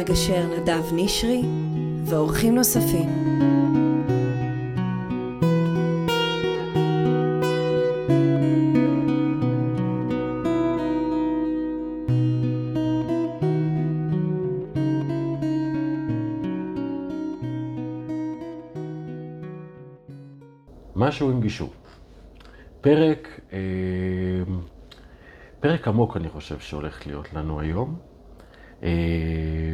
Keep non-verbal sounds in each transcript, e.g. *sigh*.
המגשר נדב נשרי ואורחים נוספים. משהו עם גישור. פרק, אה, פרק עמוק אני חושב שהולך להיות לנו היום. אה,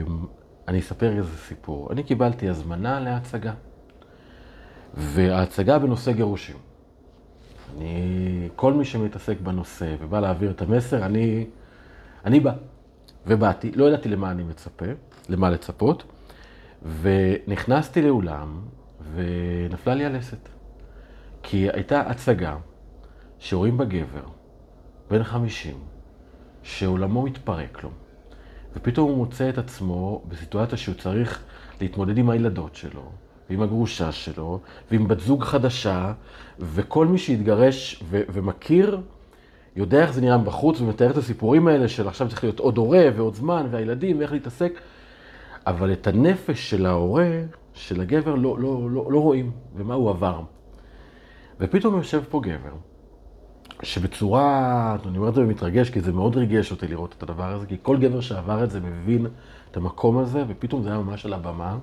אני אספר איזה סיפור. אני קיבלתי הזמנה להצגה, וההצגה בנושא גירושים. אני, כל מי שמתעסק בנושא ובא להעביר את המסר, אני, אני בא. ובאתי, לא ידעתי למה אני מצפה, למה לצפות, ונכנסתי לאולם ונפלה לי הלסת. כי הייתה הצגה שרואים בגבר, בן 50, שעולמו מתפרק לו, ופתאום הוא מוצא את עצמו בסיטואציה שהוא צריך להתמודד עם הילדות שלו, ועם הגרושה שלו, ועם בת זוג חדשה, וכל מי שהתגרש ו- ומכיר, יודע איך זה נראה בחוץ, ומתאר את הסיפורים האלה של עכשיו צריך להיות עוד הורה ועוד זמן, והילדים, ואיך להתעסק, אבל את הנפש של ההורה, של הגבר, לא, לא, לא, לא רואים, ומה הוא עבר. ופתאום יושב פה גבר, שבצורה, אני אומר את זה ומתרגש, כי זה מאוד ריגש אותי לראות את הדבר הזה, כי כל גבר שעבר את זה מבין את המקום הזה, ופתאום זה היה ממש על הבמה.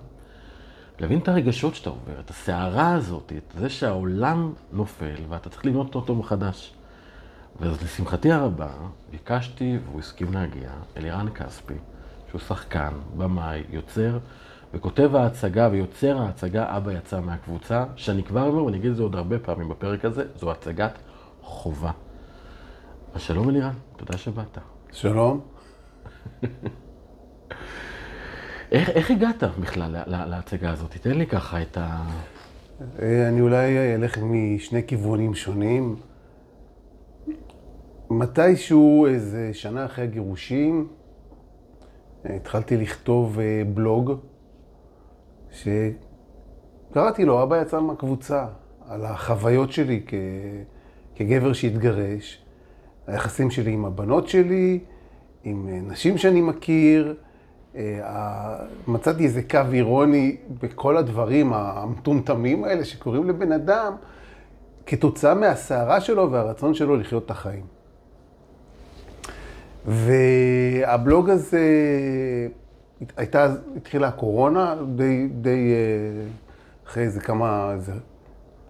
להבין את הרגשות שאתה עובר, את הסערה הזאת, את זה שהעולם נופל ואתה צריך לבנות אותו מחדש. ואז לשמחתי הרבה, ביקשתי, והוא הסכים להגיע, אלירן כספי, שהוא שחקן, במאי, יוצר, וכותב ההצגה ויוצר ההצגה, אבא יצא מהקבוצה, שאני כבר אומר, ואני אגיד את זה עוד הרבה פעמים בפרק הזה, זו הצגת חובה. אז שלום אלירן, תודה שבאת. שלום. איך, איך הגעת בכלל להצגה הזאת? תן לי ככה את ה... אה, אני אולי אלך משני כיוונים שונים. מתישהו, איזה שנה אחרי הגירושים, התחלתי לכתוב אה, בלוג, שקראתי לו, אבא יצא מהקבוצה, על החוויות שלי כ... כגבר שהתגרש, היחסים שלי עם הבנות שלי, עם אה, נשים שאני מכיר, אה, מצאתי איזה קו אירוני בכל הדברים המטומטמים האלה שקורים לבן אדם, כתוצאה מהסערה שלו והרצון שלו לחיות את החיים. והבלוג הזה, הייתה, התחילה הקורונה, די, די אה, אחרי איזה כמה, איזה,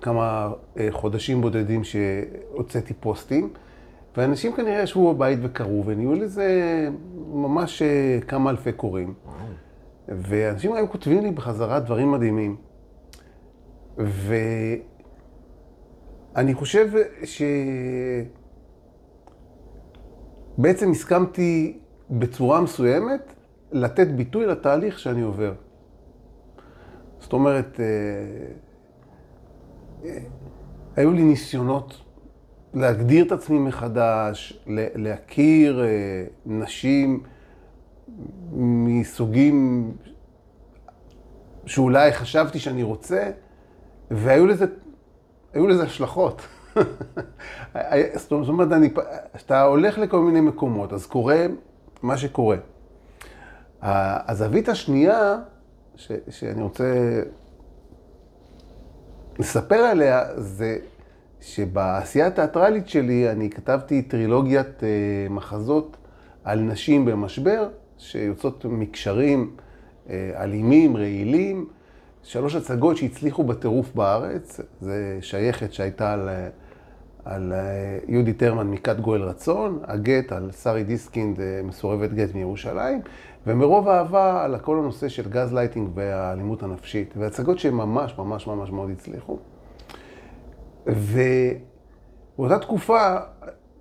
כמה חודשים בודדים שהוצאתי פוסטים. ואנשים כנראה ישבו בבית וקראו, ונהיו לזה ממש אה, כמה אלפי קוראים. ואנשים היו כותבים לי בחזרה דברים מדהימים. ואני חושב שבעצם הסכמתי בצורה מסוימת לתת ביטוי לתהליך שאני עובר. זאת אומרת, אה, אה, היו לי ניסיונות להגדיר את עצמי מחדש, להכיר אה, נשים מסוגים שאולי חשבתי שאני רוצה, והיו לזה, היו לזה השלכות. *laughs* זאת אומרת, אני, כשאתה הולך לכל מיני מקומות, אז קורה מה שקורה. הזווית השנייה, ש, שאני רוצה לספר עליה, זה שבעשייה התיאטרלית שלי אני כתבתי טרילוגיית אה, מחזות על נשים במשבר, שיוצאות מקשרים אה, אלימים, רעילים, שלוש הצגות שהצליחו בטירוף בארץ, זה שייכת שהייתה על, על אה, יהודית הרמן מכת גואל רצון, הגט על שרי דיסקינד מסורבת גט מירושלים, ומרוב אהבה על כל הנושא של גז לייטינג והאלימות הנפשית, והצגות שהן ממש ממש מאוד הצליחו. ובאותה תקופה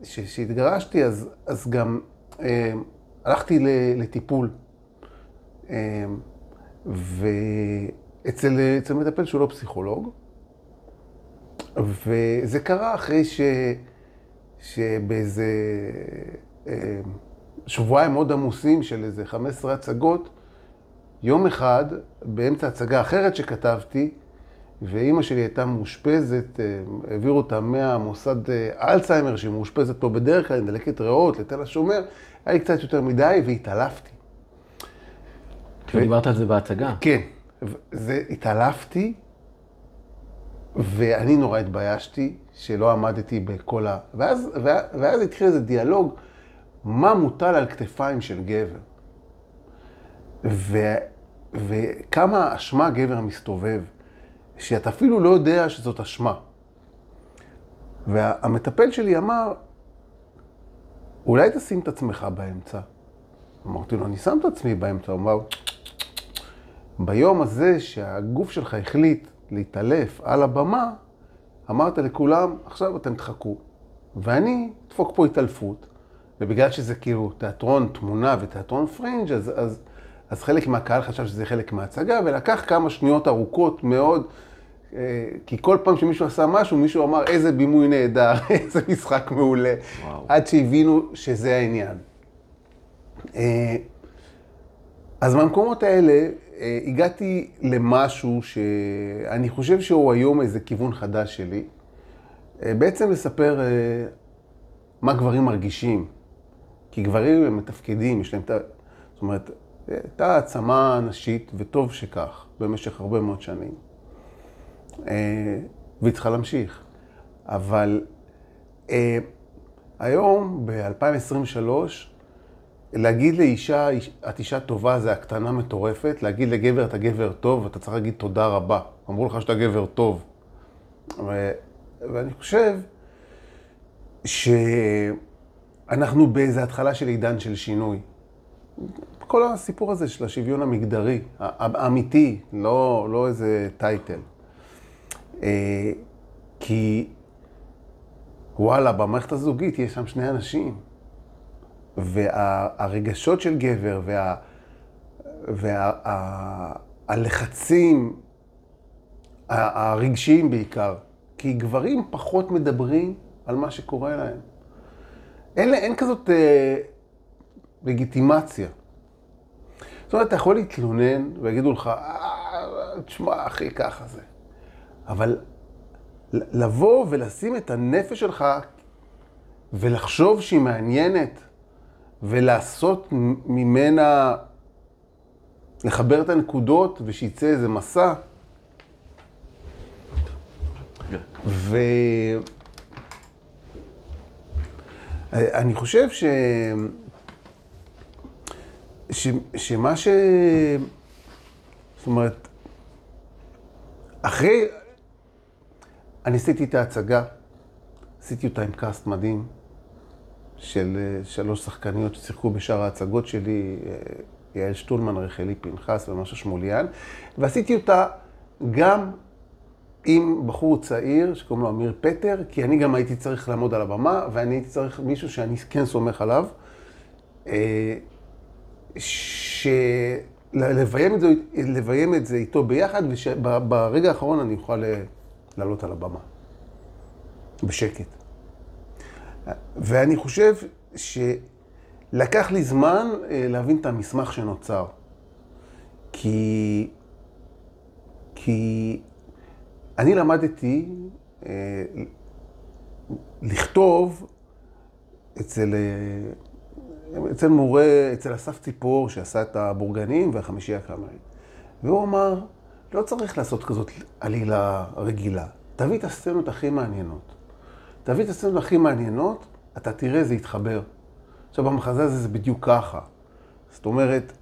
שהתגרשתי, אז, אז גם אה, הלכתי לטיפול. אה, ואצל מטפל שהוא לא פסיכולוג. וזה קרה אחרי ש, שבאיזה אה, שבועיים מאוד עמוסים של איזה 15 הצגות, יום אחד, באמצע הצגה אחרת שכתבתי, ואימא שלי הייתה מאושפזת, אה, העבירו אותה מהמוסד אה, אלצהיימר, שהיא מאושפזת פה בדרך כלל, עם דלקת ריאות, לתל השומר, היה לי קצת יותר מדי והתעלפתי. דיברת על זה בהצגה. כן, זה, התעלפתי, ואני נורא התביישתי שלא עמדתי בכל ה... ואז, ואז התחיל איזה דיאלוג, מה מוטל על כתפיים של גבר. ו, וכמה אשמה גבר מסתובב, שאתה אפילו לא יודע שזאת אשמה. והמטפל שלי אמר, אולי תשים את עצמך באמצע. אמרתי לו, אני שם את עצמי באמצע. הוא אמר, ביום הזה שהגוף שלך החליט להתעלף על הבמה, אמרת לכולם, עכשיו אתם תחכו. ואני אדפוק פה התעלפות, ובגלל שזה כאילו תיאטרון תמונה ותיאטרון פרינג', אז, אז, אז חלק מהקהל חשב שזה חלק מההצגה, ולקח כמה שניות ארוכות מאוד, אה, כי כל פעם שמישהו עשה משהו, מישהו אמר, איזה בימוי נהדר, *laughs* איזה משחק מעולה, וואו. עד שהבינו שזה העניין. אה, אז מהמקומות האלה אה, הגעתי למשהו שאני חושב שהוא היום איזה כיוון חדש שלי. בעצם לספר מה גברים מרגישים. כי גברים הם מתפקדים, יש להם את ה... זאת אומרת, הייתה העצמה נשית, וטוב שכך, במשך הרבה מאוד שנים. והיא צריכה להמשיך. אבל היום, ב-2023, להגיד לאישה, את אישה טובה זה הקטנה מטורפת, להגיד לגבר, אתה גבר טוב, אתה צריך להגיד תודה רבה. אמרו לך שאתה גבר טוב. ו... ואני חושב שאנחנו באיזו התחלה של עידן של שינוי. כל הסיפור הזה של השוויון המגדרי, האמיתי, לא, לא איזה טייטל. אה, כי וואלה, במערכת הזוגית יש שם שני אנשים. והרגשות של גבר והלחצים וה, הרגשיים בעיקר, כי גברים פחות מדברים על מה שקורה להם. אין, אין כזאת אה, לגיטימציה. זאת אומרת, אתה יכול להתלונן ויגידו לך, אה, תשמע, אחי, ככה זה. אבל לבוא ולשים את הנפש שלך ולחשוב שהיא מעניינת, ולעשות ממנה, לחבר את הנקודות ושיצא איזה מסע. ואני חושב ש... ש... שמה ש... זאת אומרת, אחרי... אני עשיתי את ההצגה, עשיתי אותה עם קאסט מדהים. של אה, שלוש שחקניות ששיחקו בשאר ההצגות שלי, אה, יעל שטולמן, רחלי פנחס ומשה שמוליאן, ועשיתי אותה גם עם בחור צעיר שקוראים לו אמיר פטר, כי אני גם הייתי צריך לעמוד על הבמה, ואני הייתי צריך מישהו שאני כן סומך עליו, אה, את, זה, לביים את זה איתו ביחד, ושברגע האחרון אני אוכל לעלות על הבמה, בשקט. ואני חושב שלקח לי זמן אה, להבין את המסמך שנוצר. כי, כי אני למדתי אה, לכתוב אצל, אה, אצל מורה, אצל אסף ציפור, שעשה את הבורגנים והחמישייה הקאמרית. והוא אמר, לא צריך לעשות כזאת עלילה רגילה, תביא את הסצנות הכי מעניינות. תביא את הסצנות הכי מעניינות, אתה תראה, זה יתחבר. עכשיו, במחזה הזה זה בדיוק ככה. זאת אומרת,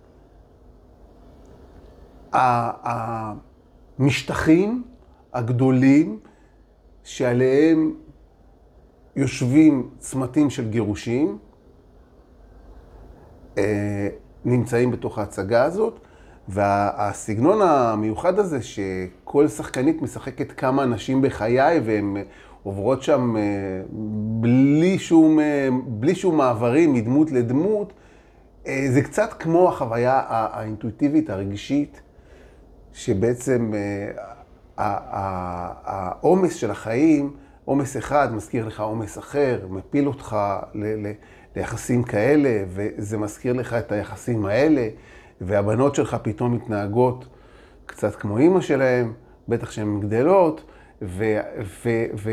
המשטחים הגדולים שעליהם יושבים צמתים של גירושים, אה, נמצאים בתוך ההצגה הזאת, והסגנון המיוחד הזה, שכל שחקנית משחקת כמה אנשים בחיי, והם עוברות שם אה, בלי שום, אה, בלי שום מעברים מדמות לדמות, אה, זה קצת כמו החוויה האינטואיטיבית, הרגשית, שבעצם העומס של החיים, עומס אחד מזכיר לך עומס אחר, מפיל אותך ליחסים כאלה, וזה מזכיר לך את היחסים האלה, והבנות שלך פתאום מתנהגות קצת כמו אימא שלהם, בטח שהן גדלות, ו, ו, ו,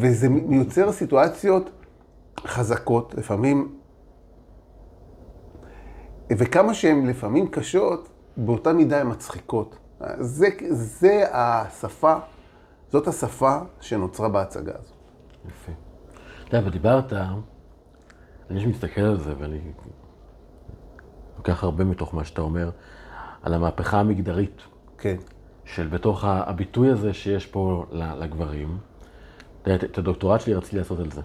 וזה יוצר סיטואציות חזקות, לפעמים, וכמה שהן לפעמים קשות, באותה מידה הן מצחיקות. זה, זה השפה, זאת השפה שנוצרה בהצגה הזאת. יפה. אתה יודע, ודיברת, אני מסתכל על זה ואני לוקח הרבה מתוך מה שאתה אומר, על המהפכה המגדרית. כן. של בתוך הביטוי הזה שיש פה לגברים. אתה יודע, את הדוקטורט שלי רציתי לעשות על זה.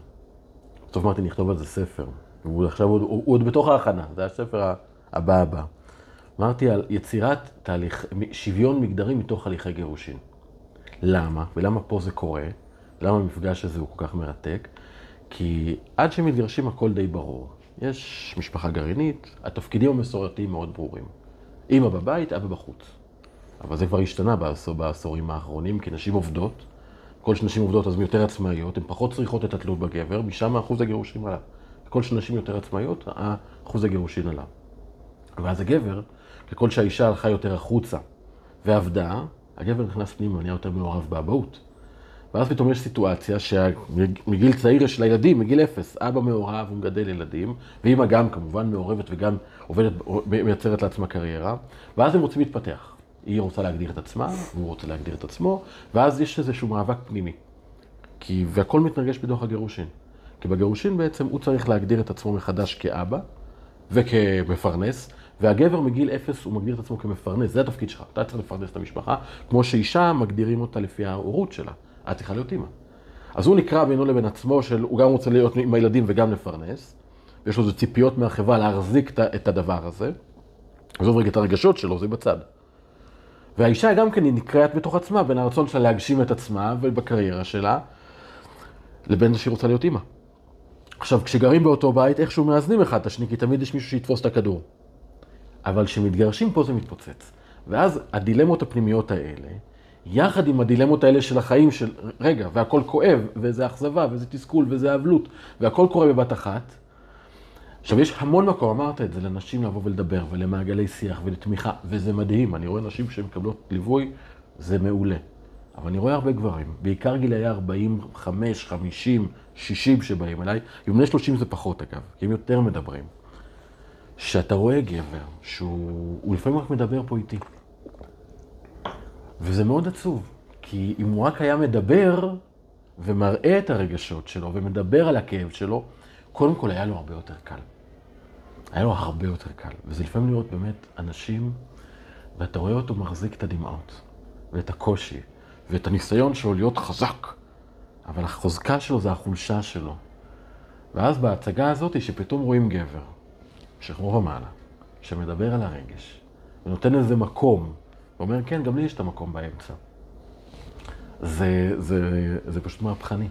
בסוף אמרתי, נכתוב על זה ספר. הוא עכשיו, הוא, עוד בתוך ההכנה, זה הספר הבא הבא. אמרתי על יצירת תהליך, שוויון מגדרי מתוך הליכי גירושין. למה? ולמה פה זה קורה? למה המפגש הזה הוא כל כך מרתק? כי עד שמתגרשים הכל די ברור. יש משפחה גרעינית, התפקידים המסורתיים מאוד ברורים. אמא בבית, אבא בחוץ. אבל זה כבר השתנה בעשור, בעשורים האחרונים, כי נשים עובדות, כל שנשים עובדות אז הן יותר עצמאיות, הן פחות צריכות את התלות בגבר, משם אחוז הגירושים עלה. ככל שנשים יותר עצמאיות, אחוז הגירושין עלה. ואז הגבר, ככל שהאישה הלכה יותר החוצה ועבדה, הגבר נכנס פנימה, נהיה יותר מעורב באבהות. ואז פתאום יש סיטואציה שמגיל צעיר יש לילדים, מגיל אפס, אבא מעורב, הוא מגדל ילדים, ואימא גם כמובן מעורבת וגם עובדת, מייצרת לעצמה קריירה, ואז הם רוצים להתפתח. היא רוצה להגדיר את עצמה, והוא רוצה להגדיר את עצמו, ואז יש איזשהו מאבק פנימי. כי, והכל מתנגש בדוח הגירושין. כי בגירושין בעצם הוא צריך להגדיר את עצמו מחדש כאבא וכמפרנס, והגבר מגיל אפס הוא מגדיר את עצמו כמפרנס, זה התפקיד שלך, אתה צריך לפרנס את המשפחה, כמו שאישה מגדירים אותה לפי ההורות שלה, את צריכה להיות אימא. אז הוא נקרא בינו לבין עצמו, של, הוא גם רוצה להיות עם הילדים וגם לפרנס, ויש לו איזה ציפיות מהחברה להחזיק את הדבר הזה, עזוב רגע את הרגשות שלו, זה בצד. והאישה גם כן היא נקראת בתוך עצמה, בין הרצון שלה להגשים את עצמה ובקריירה שלה, לבין שהיא רוצה להיות אימא. עכשיו, כשגרים באותו בית, איכשהו מאזנים אחד את השני, כי תמיד יש מישהו שיתפוס את הכדור. אבל כשמתגרשים פה זה מתפוצץ. ואז הדילמות הפנימיות האלה, יחד עם הדילמות האלה של החיים, של רגע, והכל כואב, וזה אכזבה, וזה תסכול, וזה אבלות, והכל קורה בבת אחת, עכשיו, יש המון מקום, אמרת את זה, לנשים לבוא ולדבר, ולמעגלי שיח, ולתמיכה, וזה מדהים. אני רואה נשים שמקבלות ליווי, זה מעולה. אבל אני רואה הרבה גברים, בעיקר גילאי 45, 50, 60 שבאים אליי, עם בני 30 זה פחות אגב, כי הם יותר מדברים. שאתה רואה גבר, שהוא לפעמים רק מדבר פה איתי. וזה מאוד עצוב, כי אם הוא רק היה מדבר ומראה את הרגשות שלו ומדבר על הכאב שלו, קודם כל היה לו הרבה יותר קל. היה לו הרבה יותר קל. וזה לפעמים לראות באמת אנשים, ואתה רואה אותו מחזיק את הדמעות, ואת הקושי, ואת הניסיון שלו להיות חזק, אבל החוזקה שלו זה החולשה שלו. ואז בהצגה הזאת, שפתאום רואים גבר, שכמו ומעלה, שמדבר על הרגש, ונותן לזה מקום, ואומר, כן, גם לי יש את המקום באמצע. זה, זה, זה פשוט מהפכני,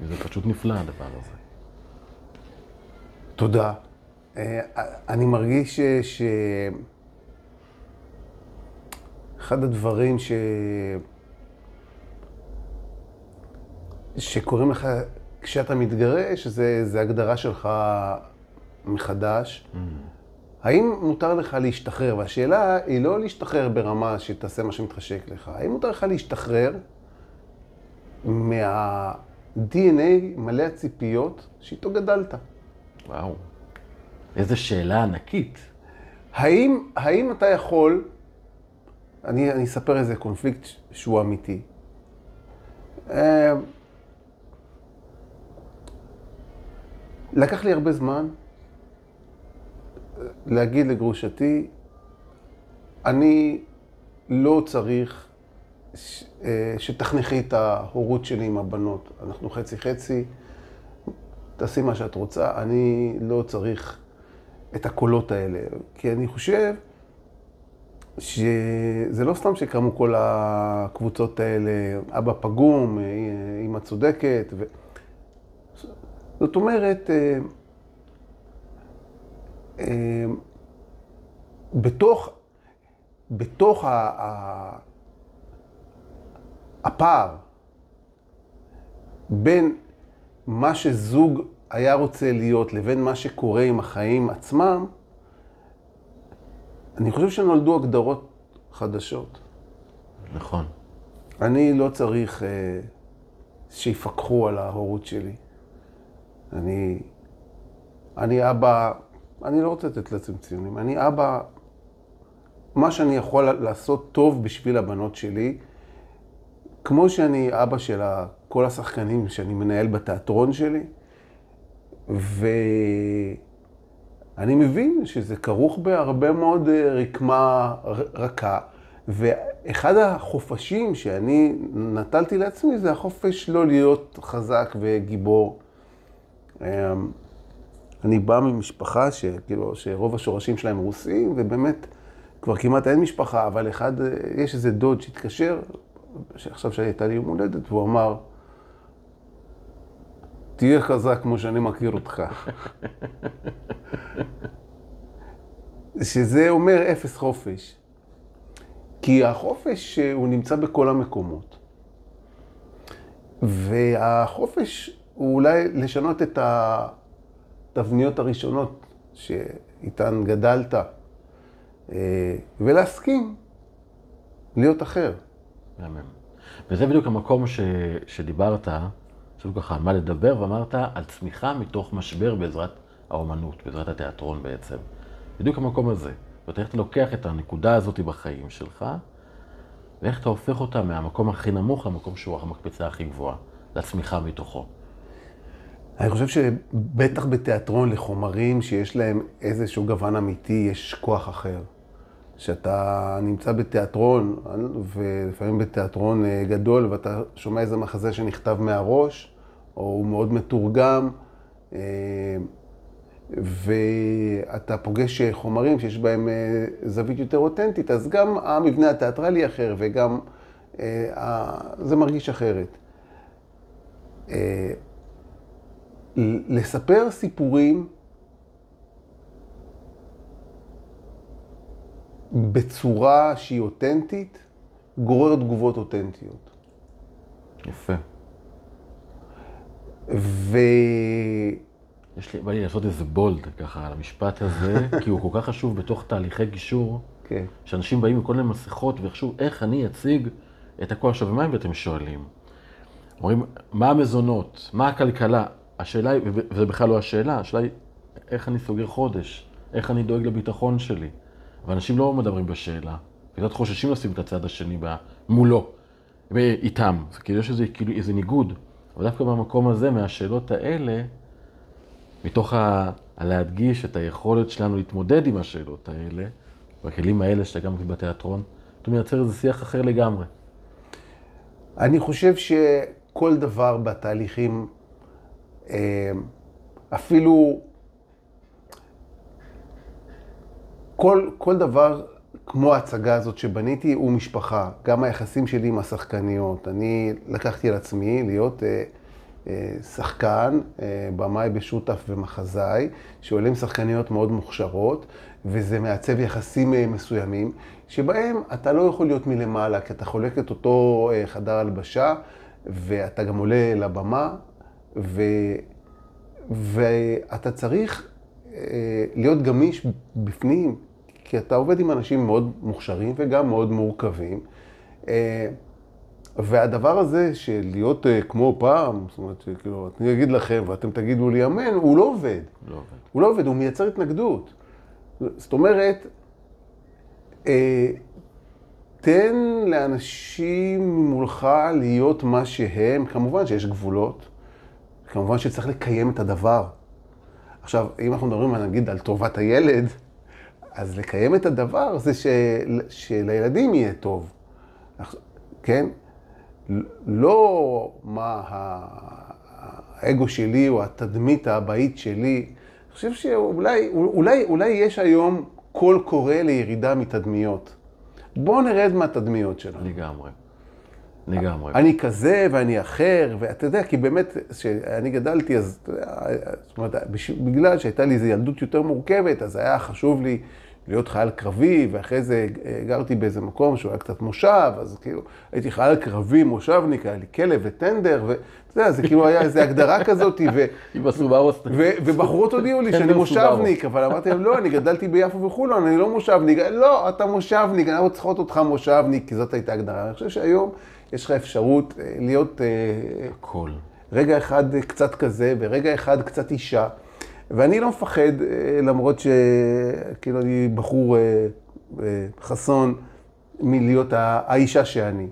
וזה פשוט נפלא הדבר הזה. תודה. אה, אני מרגיש ש... אחד הדברים ש... שקוראים לך כשאתה מתגרש, זה, זה הגדרה שלך מחדש. Mm. האם מותר לך להשתחרר? והשאלה היא לא להשתחרר ברמה שתעשה מה שמתחשק לך. האם מותר לך להשתחרר מה-DNA מלא הציפיות שאיתו גדלת? וואו. איזו שאלה ענקית. האם, האם אתה יכול, אני, אני אספר איזה קונפליקט שהוא אמיתי. אה, לקח לי הרבה זמן להגיד לגרושתי, אני לא צריך אה, שתחנכי את ההורות שלי עם הבנות. אנחנו חצי-חצי, תעשי מה שאת רוצה, אני לא צריך את הקולות האלה. כי אני חושב שזה לא סתם שקמו כל הקבוצות האלה, אבא פגום, אמא צודקת. ו... זאת אומרת, אה, בתוך, בתוך הפער בין מה שזוג היה רוצה להיות לבין מה שקורה עם החיים עצמם, אני חושב שנולדו הגדרות חדשות. נכון. אני לא צריך אה, שיפקחו על ההורות שלי. אני, אני אבא, אני לא רוצה לתת לעצמי ציונים, אני אבא מה שאני יכול לעשות טוב בשביל הבנות שלי, כמו שאני אבא של כל השחקנים שאני מנהל בתיאטרון שלי, ואני מבין שזה כרוך בהרבה מאוד אה, רקמה רכה. ואחד החופשים שאני נטלתי לעצמי זה החופש לא להיות חזק וגיבור. אני בא ממשפחה שכאילו, שרוב השורשים שלהם רוסים, ובאמת כבר כמעט אין משפחה, אבל אחד, יש איזה דוד שהתקשר, שעכשיו שהייתה לי יום הולדת, והוא אמר, תהיה חזק כמו שאני מכיר אותך. שזה אומר אפס חופש. כי החופש הוא נמצא בכל המקומות. והחופש הוא אולי לשנות את התבניות הראשונות שאיתן גדלת, אה, ולהסכים להיות אחר. מהמם. וזה בדיוק המקום ש, שדיברת, שוב ככה, על מה לדבר, ואמרת על צמיחה מתוך משבר בעזרת האומנות, בעזרת התיאטרון בעצם. בדיוק המקום הזה. זאת אומרת, איך אתה לוקח את הנקודה הזאת בחיים שלך, ואיך אתה הופך אותה מהמקום הכי נמוך למקום שהוא המקפצה הכי גבוהה, לצמיחה מתוכו. אני חושב שבטח בתיאטרון לחומרים שיש להם איזשהו גוון אמיתי, יש כוח אחר. כשאתה נמצא בתיאטרון, ולפעמים בתיאטרון אה, גדול, ואתה שומע איזה מחזה שנכתב מהראש, או הוא מאוד מתורגם, אה, ואתה פוגש חומרים שיש בהם אה, זווית יותר אותנטית, אז גם המבנה התיאטרלי אחר, וגם זה מרגיש אחרת. לספר סיפורים בצורה שהיא אותנטית, גורר תגובות אותנטיות. יפה. ו... יש לי, בא לי לעשות איזה בולד ככה על המשפט הזה, *laughs* כי הוא כל כך חשוב בתוך תהליכי גישור, כן. שאנשים באים עם כל מיני מסכות ויחשבו איך אני אציג את הכוח. עכשיו, ומה אם אתם שואלים? אומרים, מה המזונות? מה הכלכלה? השאלה היא, וזה בכלל לא השאלה, השאלה היא איך אני סוגר חודש, איך אני דואג לביטחון שלי. ואנשים לא מדברים בשאלה, וקצת חוששים לשים את הצד השני מולו, איתם. זה כאילו יש איזה, כאילו, איזה ניגוד. אבל דווקא במקום הזה, מהשאלות האלה, מתוך ה... להדגיש את היכולת שלנו להתמודד עם השאלות האלה, בכלים האלה שאתה גם בתיאטרון, אתה מייצר איזה שיח אחר לגמרי. אני חושב שכל דבר בתהליכים אפילו כל, כל דבר כמו ההצגה הזאת שבניתי הוא משפחה. גם היחסים שלי עם השחקניות. אני לקחתי על עצמי להיות אה, אה, שחקן, אה, במאי בשותף ומחזאי, שעולה עם שחקניות מאוד מוכשרות, וזה מעצב יחסים אה, מסוימים, שבהם אתה לא יכול להיות מלמעלה, כי אתה חולק את אותו אה, חדר הלבשה, ואתה גם עולה לבמה, ו... ואתה צריך אה, להיות גמיש בפנים, כי אתה עובד עם אנשים מאוד מוכשרים וגם מאוד מורכבים. אה, והדבר הזה של להיות אה, כמו פעם, זאת אומרת, כאילו, אני אגיד לכם ואתם תגידו לי אמן, הוא לא עובד. לא עובד. הוא לא עובד, הוא מייצר התנגדות. זאת אומרת, תן לאנשים מולך להיות מה שהם, כמובן שיש גבולות, כמובן שצריך לקיים את הדבר. עכשיו, אם אנחנו מדברים נגיד על טובת הילד, אז לקיים את הדבר זה של, שלילדים יהיה טוב, כן? לא מה האגו שלי או התדמית האבהית שלי. אני חושב שאולי אולי, אולי יש היום קול קורא לירידה מתדמיות. בואו נרד מהתדמיות שלנו. לגמרי. לגמרי. אני כזה ואני אחר, ואתה יודע, כי באמת, כשאני גדלתי, אז, זאת אומרת, בגלל שהייתה לי איזו ילדות יותר מורכבת, אז היה חשוב לי להיות חייל קרבי, ואחרי זה גרתי באיזה מקום שהוא היה קצת מושב, אז כאילו, הייתי חייל קרבי, מושבניק, היה לי כלב וטנדר, ואתה יודע, זה כאילו היה איזו הגדרה *laughs* כזאת, ו... ובחורות הודיעו לי שאני מושבניק, אבל אמרתי להם, לא, אני גדלתי ביפו וחולון, אני לא מושבניק. לא, אתה מושבניק, אנחנו צריכות אותך מושבניק, כי זאת הייתה הגדרה. אני חושב שהיום... יש לך אפשרות אה, להיות... אה, הכל. רגע אחד קצת כזה, ורגע אחד קצת אישה. ואני לא מפחד, אה, למרות שכאילו אני בחור חסון מלהיות האישה שאני.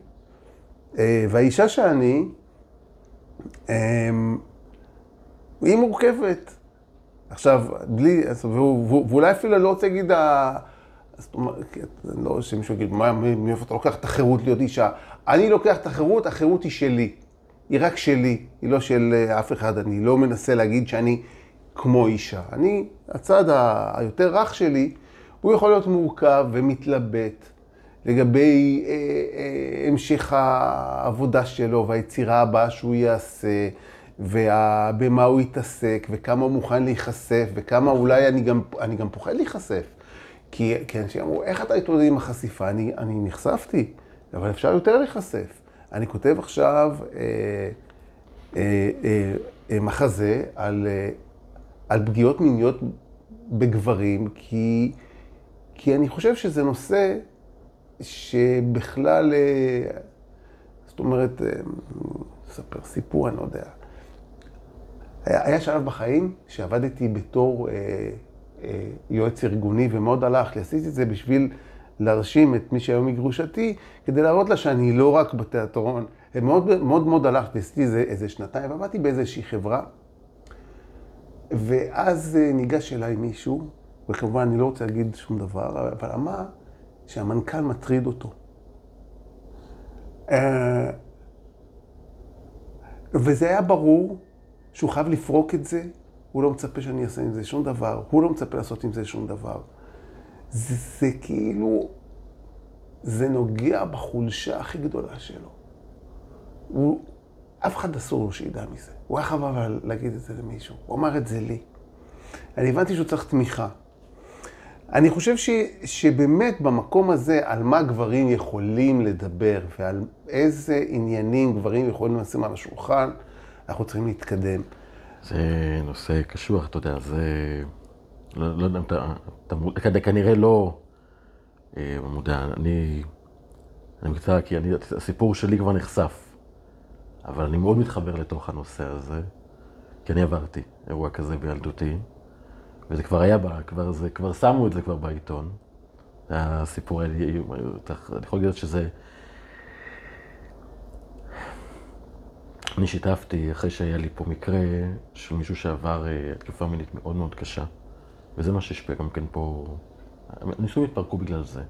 והאישה שאני, היא מורכבת. עכשיו, בלי, ואולי אפילו אני לא רוצה להגיד, זאת אומרת, לא שמישהו יגיד, מאיפה אתה לוקח את החירות להיות אישה? אני לוקח את החירות, החירות היא שלי. היא רק שלי, היא לא של אף אחד. אני לא מנסה להגיד שאני כמו אישה. אני, הצד היותר רך שלי, הוא יכול להיות מורכב ומתלבט לגבי אה, אה, המשך העבודה שלו והיצירה הבאה שהוא יעשה, ובמה הוא יתעסק, וכמה הוא מוכן להיחשף, וכמה אולי אני גם, אני גם פוחד להיחשף. כי, כי אנשים אמרו, איך אתה מתמודד עם החשיפה? אני, אני נחשפתי, אבל אפשר יותר להיחשף. אני כותב עכשיו אה, אה, אה, אה, מחזה על, אה, על פגיעות מיניות בגברים, כי, כי אני חושב שזה נושא שבכלל, אה, זאת אומרת, אה, אספר סיפור, אני לא יודע. היה, היה שלב בחיים שעבדתי בתור אה, אה, יועץ ארגוני ומאוד הלך לי. עשיתי את זה בשביל להרשים את מי שהיום היא גרושתי, כדי להראות לה שאני לא רק בתיאטרון. מאוד מאוד מאוד הלכתי, עשיתי איזה, איזה שנתיים, עבדתי באיזושהי חברה. ואז אה, ניגש אליי מישהו, וכמובן אני לא רוצה להגיד שום דבר, אבל אמר שהמנכ"ל מטריד אותו. אה, וזה היה ברור שהוא חייב לפרוק את זה, הוא לא מצפה שאני אעשה עם זה שום דבר, הוא לא מצפה לעשות עם זה שום דבר. זה, זה כאילו, זה נוגע בחולשה הכי גדולה שלו. הוא, אף אחד אסור לו שידע מזה. הוא היה חייב להגיד את זה למישהו. הוא אמר את זה לי. אני הבנתי שהוא צריך תמיכה. אני חושב ש, שבאמת במקום הזה, על מה גברים יכולים לדבר ועל איזה עניינים גברים יכולים לשים על השולחן, אנחנו צריכים להתקדם. זה נושא קשוח, אתה יודע, זה... לא, לא יודע אם אתה, אתה כנראה לא אה, מודע. אני, אני מקצר, כי אני, הסיפור שלי כבר נחשף. אבל אני מאוד מתחבר לתוך הנושא הזה, כי אני עברתי אירוע כזה בילדותי, וזה כבר היה, בה, כבר, זה, כבר שמו את זה כבר בעיתון. הסיפור, אני, אני יכול להגיד שזה... אני שיתפתי, אחרי שהיה לי פה מקרה של מישהו שעבר אה, התקפה מינית מאוד מאוד קשה, וזה מה שהשפיע גם כן פה, הנישואים התפרקו בגלל זה.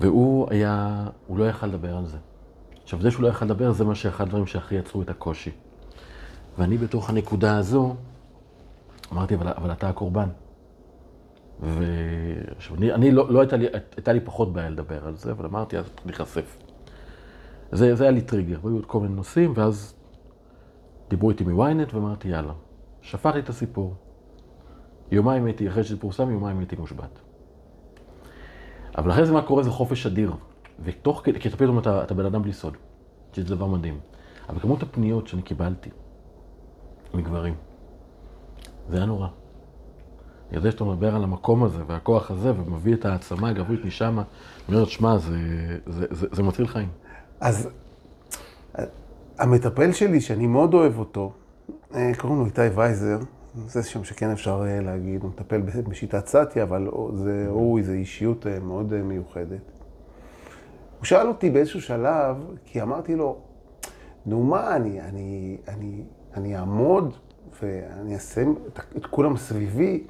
והוא היה, הוא לא יכל לדבר על זה. עכשיו, זה שהוא לא יכל לדבר, זה מה שאחד הדברים שהכי יצרו את הקושי. ואני בתוך הנקודה הזו, אמרתי, אבל, אבל אתה הקורבן. ועכשיו, אני, אני לא, לא הייתה לי, הייתה לי פחות בעיה לדבר על זה, אבל אמרתי, אז להיחשף. זה, זה היה לי טריגר, היו עוד כל מיני נושאים, ואז דיברו איתי מוויינט, ואמרתי, יאללה. שפכתי את הסיפור. יומיים הייתי, אחרי שזה פורסם, יומיים הייתי מושבת. אבל אחרי זה מה קורה זה חופש אדיר. ותוך כדי, כי אתה פתאום אתה, אתה בן אדם בלי סוד, שזה דבר מדהים. אבל כמות הפניות שאני קיבלתי מגברים, זה היה נורא. אני יודע שאתה מדבר על המקום הזה והכוח הזה, ומביא את העצמה הגברית משם, אני אומר, שמע, זה, זה, זה, זה מציל חיים. אז המטפל שלי, שאני מאוד אוהב אותו, אה, קוראים לו איתי וייזר, זה שם שכן אפשר אה, להגיד, הוא מטפל בשיטת סאטיה, אבל זה, הוא איזו אישיות אה, מאוד מיוחדת. הוא שאל אותי באיזשהו שלב, כי אמרתי לו, נו מה, אני, אני, אני, אני אעמוד ואני אעשה את, את כולם סביבי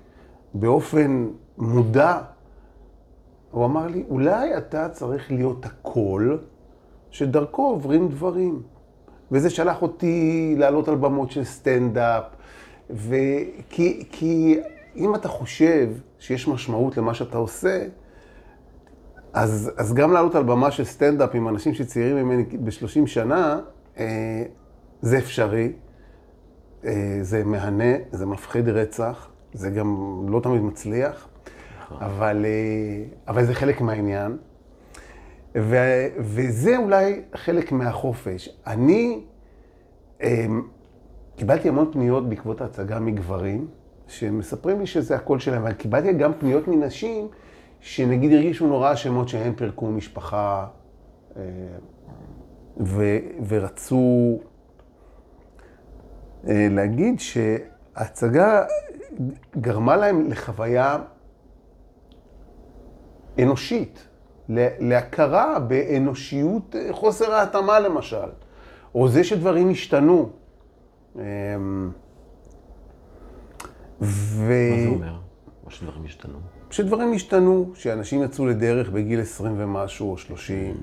באופן מודע. הוא אמר לי, אולי אתה צריך להיות הקול שדרכו עוברים דברים. וזה שלח אותי לעלות על במות של סטנדאפ, וכי, כי אם אתה חושב שיש משמעות למה שאתה עושה, אז, אז גם לעלות על במה של סטנדאפ עם אנשים שצעירים ממני ב-30 שנה, אה, זה אפשרי, אה, זה מהנה, זה מפחיד רצח, זה גם לא תמיד מצליח, אבל, אה, אבל זה חלק מהעניין. ו, וזה אולי חלק מהחופש. אני אה, קיבלתי המון פניות בעקבות ההצגה מגברים, שמספרים לי שזה הקול שלהם, אבל קיבלתי גם פניות מנשים, שנגיד הרגישו נורא אשמות שהם פירקו משפחה אה, ו, ורצו אה, להגיד שההצגה גרמה להם לחוויה אנושית, להכרה באנושיות אה, חוסר ההתאמה למשל, או זה שדברים השתנו. אמ, ו... מה זה אומר? מה שדברים השתנו. שדברים השתנו, שאנשים יצאו לדרך בגיל 20 ומשהו או 30,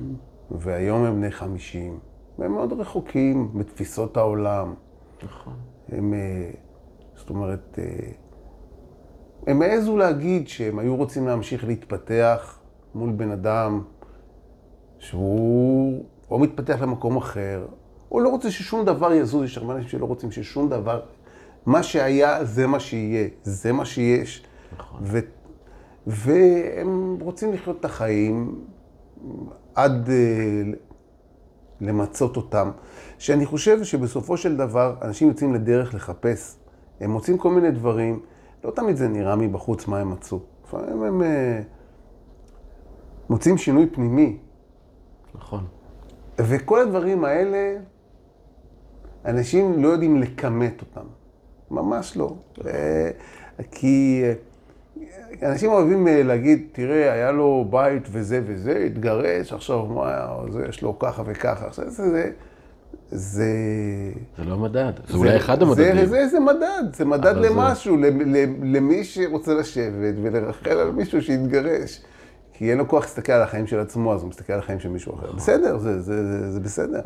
והיום הם בני 50, והם מאוד רחוקים בתפיסות העולם. נכון. הם, אה, זאת אומרת, אה, הם העזו להגיד שהם היו רוצים להמשיך להתפתח מול בן אדם שהוא או מתפתח למקום אחר, או לא רוצה ששום דבר יזוז, יש הרבה אנשים שלא רוצים ששום דבר, מה שהיה זה מה שיהיה, זה מה שיש. נכון. ו, והם רוצים לחיות את החיים עד אה, למצות אותם. שאני חושב שבסופו של דבר אנשים יוצאים לדרך לחפש. הם מוצאים כל מיני דברים, לא תמיד זה נראה מבחוץ מה הם מצאו. לפעמים הם אה, מוצאים שינוי פנימי. נכון. וכל הדברים האלה, אנשים לא יודעים לכמת אותם. ממש לא. אה, כי אה, אנשים אוהבים אה, להגיד, תראה, היה לו בית וזה וזה, התגרש, עכשיו מה, זה, יש לו ככה וככה. עכשיו זה, זה, זה... זה לא מדד, זה אולי אחד המדדים. זה, זה, זה מדד, זה מדד זה- למשהו, ל- ל- למי שרוצה לשבת ולרחל על מישהו שהתגרש. כי אין לו כוח להסתכל על החיים של עצמו, אז הוא מסתכל על החיים של מישהו אחר. בסדר, זה, זה, זה, זה בסדר.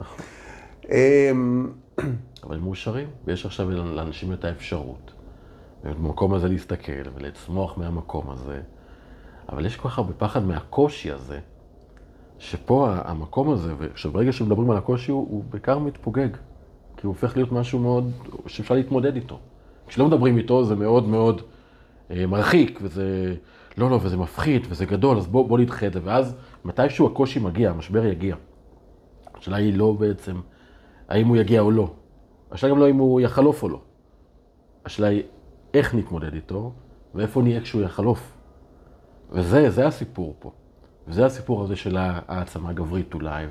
אבל הם מאושרים, ויש עכשיו לאנשים את האפשרות. במקום הזה להסתכל ולצמוח מהמקום הזה. אבל יש כל כך הרבה פחד מהקושי הזה, שפה המקום הזה, ועכשיו ברגע שמדברים על הקושי, הוא, הוא בעיקר מתפוגג. כי הוא הופך להיות משהו מאוד, שאפשר להתמודד איתו. כשלא מדברים איתו זה מאוד מאוד אה, מרחיק, וזה לא, לא, וזה מפחית, וזה גדול, אז בוא, בוא נדחה את זה. ואז מתישהו הקושי מגיע, המשבר יגיע. השאלה היא לא בעצם האם הוא יגיע או לא. השאלה גם לא אם הוא יחלוף או לא. השאלה היא איך נתמודד איתו, ואיפה נהיה כשהוא יחלוף. וזה, זה הסיפור פה. וזה הסיפור הזה של העצמה הגברית אולי,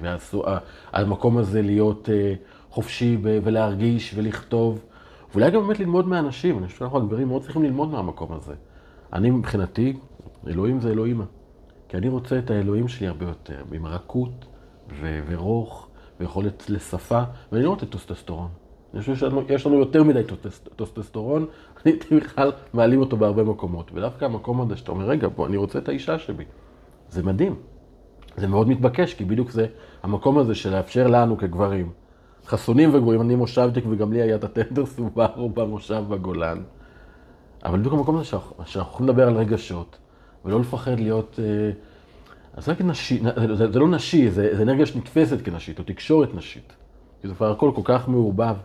והמקום הזה להיות אה, חופשי ולהרגיש ולכתוב, ואולי גם באמת ללמוד מאנשים. אני חושב שאנחנו הגברים מאוד צריכים ללמוד מהמקום הזה. אני מבחינתי, אלוהים זה אלוהימה. כי אני רוצה את האלוהים שלי הרבה יותר, עם רכות ורוך ויכולת לשפה, ואני לא רוצה טסטוסטרון. אני חושב שיש לנו יותר מדי טסטוס- טסטוסטרון, *laughs* אני הייתי בכלל מעלים אותו בהרבה מקומות. ודווקא המקום הזה שאתה אומר, רגע, בוא, אני רוצה את האישה שבי. זה מדהים. זה מאוד מתבקש, כי בדיוק זה המקום הזה של לאפשר לנו כגברים, חסונים וגבוהים, אני מושבניק וגם לי היה את הטנדר סובארו במושב בגולן. אבל בדיוק המקום הזה שאנחנו יכולים לדבר על רגשות, ולא לפחד להיות... אה, אז זה, נשי, זה, זה, לא נשי, זה, זה אנרגיה שנתפסת כנשית, או תקשורת נשית. כי זה כבר הכל כל כך מעורבב,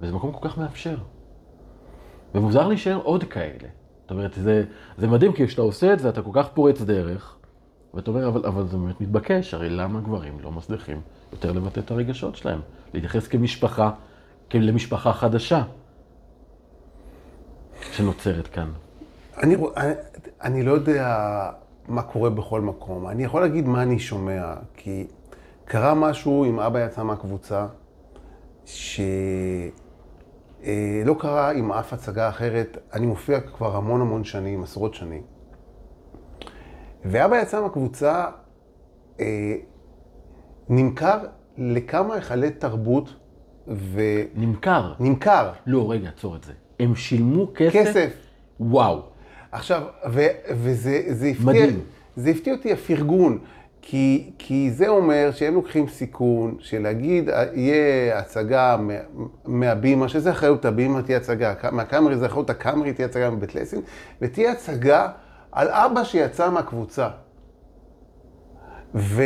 וזה מקום כל כך מאפשר. ומוזר להישאר עוד כאלה. זאת אומרת, זה, זה מדהים, כי כשאתה עושה את זה, אתה כל כך פורץ דרך, ואתה אומר, אבל, אבל זה באמת מתבקש, הרי למה גברים לא מצליחים יותר לבטא את הרגשות שלהם? להתייחס כמשפחה, למשפחה חדשה שנוצרת כאן. אני, אני, אני לא יודע מה קורה בכל מקום. אני יכול להגיד מה אני שומע, כי קרה משהו עם אבא יצא מהקבוצה, שלא לא קרה עם אף הצגה אחרת. אני מופיע כבר המון המון שנים, עשרות שנים. ואבא יצא מהקבוצה, אה, נמכר לכמה היכלי תרבות ונמכר. נמכר. לא, רגע, עצור את זה. הם שילמו כסף? כסף. וואו. עכשיו, ו, וזה זה הפתיע, מדהים. זה הפתיע אותי הפרגון, כי, כי זה אומר שהם לוקחים סיכון, שלהגיד, אה, יהיה הצגה מה- מהבימה, שזה אחריות הבימה, תהיה הצגה, מהקאמרי זה אחריות הקאמרי, תהיה הצגה מבית לסין, ותהיה הצגה על אבא שיצא מהקבוצה. ו...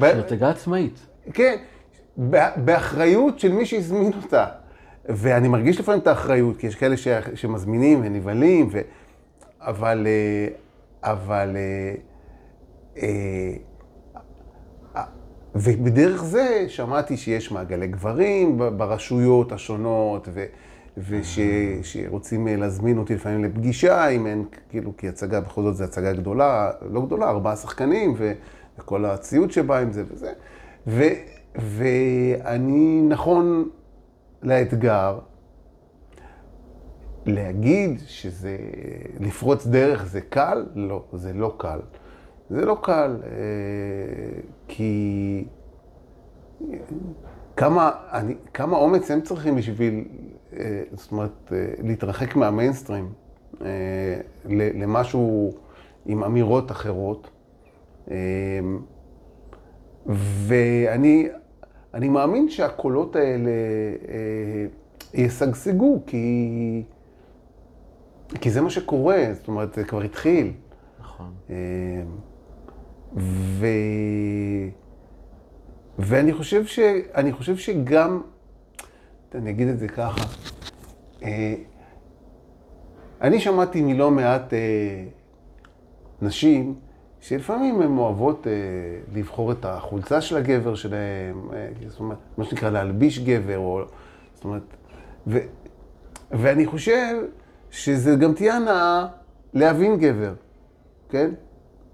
של הצגה עצמאית. כן, באחריות של מי שהזמין אותה. ואני מרגיש לפעמים את האחריות, כי יש כאלה ש- שמזמינים ונבהלים, ו... אבל, אה, אבל, אה, אה, ובדרך זה שמעתי שיש מעגלי גברים ברשויות השונות, ו... וש, שרוצים אה, להזמין אותי לפעמים לפגישה, אם אין, כאילו, כי הצגה בכל זאת זו הצגה גדולה, לא גדולה, ארבעה שחקנים, ו, וכל הציוד שבא עם זה וזה. ו, ואני נכון לאתגר, להגיד שזה, לפרוץ דרך זה קל? לא, זה לא קל. זה לא קל, אה, כי כמה, אני, כמה אומץ הם צריכים בשביל, אה, זאת אומרת, אה, להתרחק מהמיינסטרים למשהו עם אמירות אחרות. ואני אני מאמין שהקולות האלה ישגשגו, כי, כי זה מה שקורה, זאת אומרת, זה כבר התחיל. נכון. ו... ואני חושב, ש... אני חושב שגם, אני אגיד את זה ככה, אה, אני שמעתי מלא מעט אה, נשים שלפעמים הן אוהבות אה, לבחור את החולצה של הגבר שלהן, זאת אומרת, מה שנקרא להלביש גבר, או, זאת אומרת, ו... ואני חושב שזה גם תהיה הנאה להבין גבר, כן?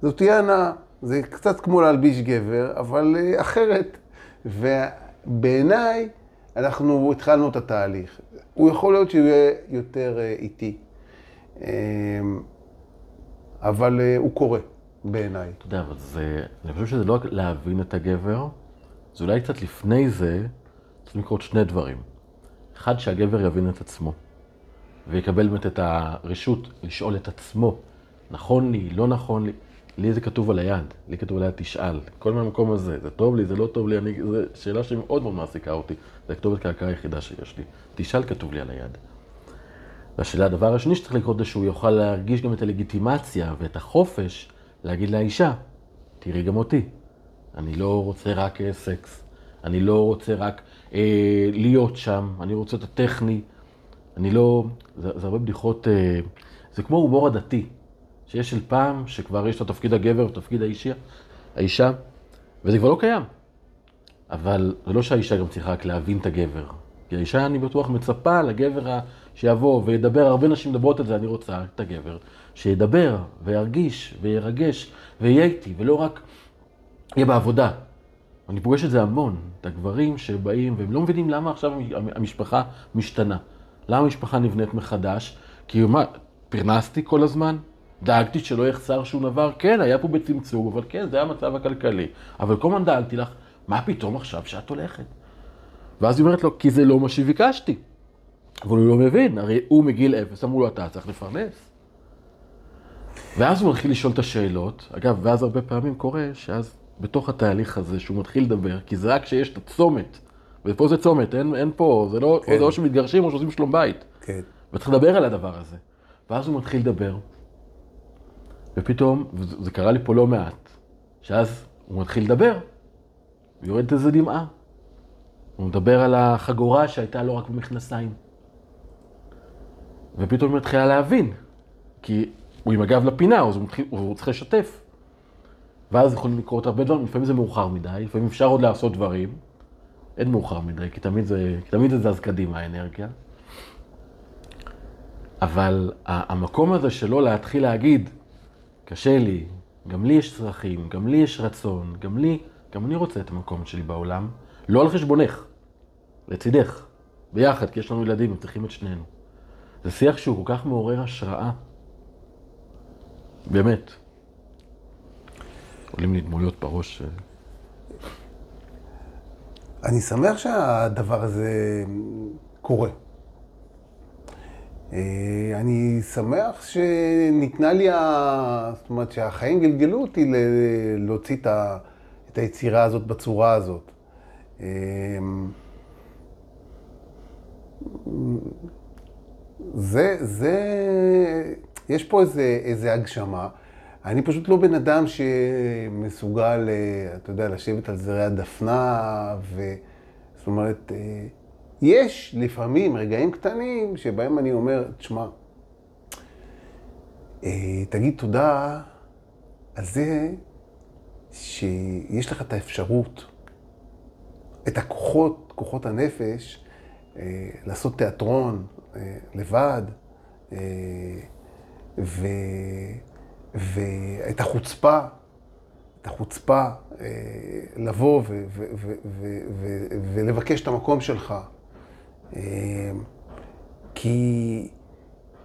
זאת תהיה הנאה. זה קצת כמו להלביש גבר, אבל אה, אחרת. ובעיניי, אנחנו התחלנו את התהליך. הוא יכול להיות שהוא יהיה יותר אה, איטי, אמ, אבל אה, הוא קורה, בעיניי. אתה יודע, אבל זה, אני חושב שזה לא רק להבין את הגבר, זה אולי קצת לפני זה, צריכים לקרות שני דברים. אחד, שהגבר יבין את עצמו, ויקבל באמת את הרשות לשאול את עצמו, נכון לי, לא נכון לי. לי זה כתוב על היד, לי כתוב על היד תשאל, כל מהמקום הזה, זה טוב לי, זה לא טוב לי, אני, זו שאלה שמאוד מאוד מעסיקה אותי, זו הכתובת קרקע היחידה שיש לי, תשאל כתוב לי על היד. והשאלה, הדבר השני שצריך לקרות זה שהוא יוכל להרגיש גם את הלגיטימציה ואת החופש להגיד לאישה, תראי גם אותי, אני לא רוצה רק אה, סקס, אני לא רוצה רק אה, להיות שם, אני רוצה את הטכני, אני לא, זה, זה הרבה בדיחות, אה, זה כמו הומור הדתי. שיש של פעם, שכבר יש את התפקיד הגבר ותפקיד האישה, האישה, וזה כבר לא קיים. אבל זה לא שהאישה גם צריכה רק להבין את הגבר. כי האישה, אני בטוח, מצפה לגבר שיבוא וידבר, הרבה נשים מדברות על זה, אני רוצה את הגבר, שידבר וירגיש וירגש ויהיה איתי, ולא רק יהיה בעבודה. אני פוגש את זה המון, את הגברים שבאים והם לא מבינים למה עכשיו המשפחה משתנה. למה המשפחה נבנית מחדש? כי מה, פרנסתי כל הזמן? דאגתי שלא יחסר שום דבר, כן, היה פה בצמצום, אבל כן, זה המצב הכלכלי. אבל כל הזמן דאגתי לך, מה פתאום עכשיו שאת הולכת? ואז היא אומרת לו, כי זה לא מה שביקשתי. אבל הוא לא מבין, הרי הוא מגיל אפס, אמרו לו, אתה צריך לפרנס. ואז הוא מתחיל לשאול את השאלות, אגב, ואז הרבה פעמים קורה שאז בתוך התהליך הזה שהוא מתחיל לדבר, כי זה רק כשיש את הצומת, ופה זה צומת, אין, אין פה, זה לא, כן. זה או שמתגרשים או שעושים שלום בית. כן. וצריך לדבר על הדבר הזה. ואז הוא מתחיל לדבר, ופתאום, וזה קרה לי פה לא מעט, שאז הוא מתחיל לדבר, ויורדת איזה דמעה. הוא מדבר על החגורה שהייתה לו רק במכנסיים. ופתאום היא מתחילה להבין, כי הוא עם הגב לפינה, אז הוא, מתחיל, הוא צריך לשתף. ואז יכולים לקרות הרבה דברים, לפעמים זה מאוחר מדי, לפעמים אפשר עוד לעשות דברים. אין מאוחר מדי, כי תמיד זה, כי תמיד זה זז קדימה, האנרגיה. אבל המקום הזה שלא להתחיל להגיד, קשה לי, גם לי יש צרכים, גם לי יש רצון, גם לי, גם אני רוצה את המקום שלי בעולם, לא על חשבונך, לצידך, ביחד, כי יש לנו ילדים, צריכים את שנינו. זה שיח שהוא כל כך מעורר השראה. באמת. עולים לי דמויות בראש. אני שמח שהדבר הזה קורה. אה, אני שמח שניתנה לי, ה... זאת אומרת שהחיים גלגלו אותי להוציא את היצירה הזאת בצורה הזאת. אה, זה, זה, יש פה איזה, איזה הגשמה. אני פשוט לא בן אדם שמסוגל, אה, אתה יודע, לשבת על זרי הדפנה, ו... זאת אומרת, יש לפעמים רגעים קטנים שבהם אני אומר, תשמע, אה, תגיד תודה על זה שיש לך את האפשרות, את הכוחות, כוחות הנפש, אה, לעשות תיאטרון אה, לבד, ו... ואת החוצפה, החוצפה לבוא ו... ו... ו... ולבקש את המקום שלך. אמ, כי,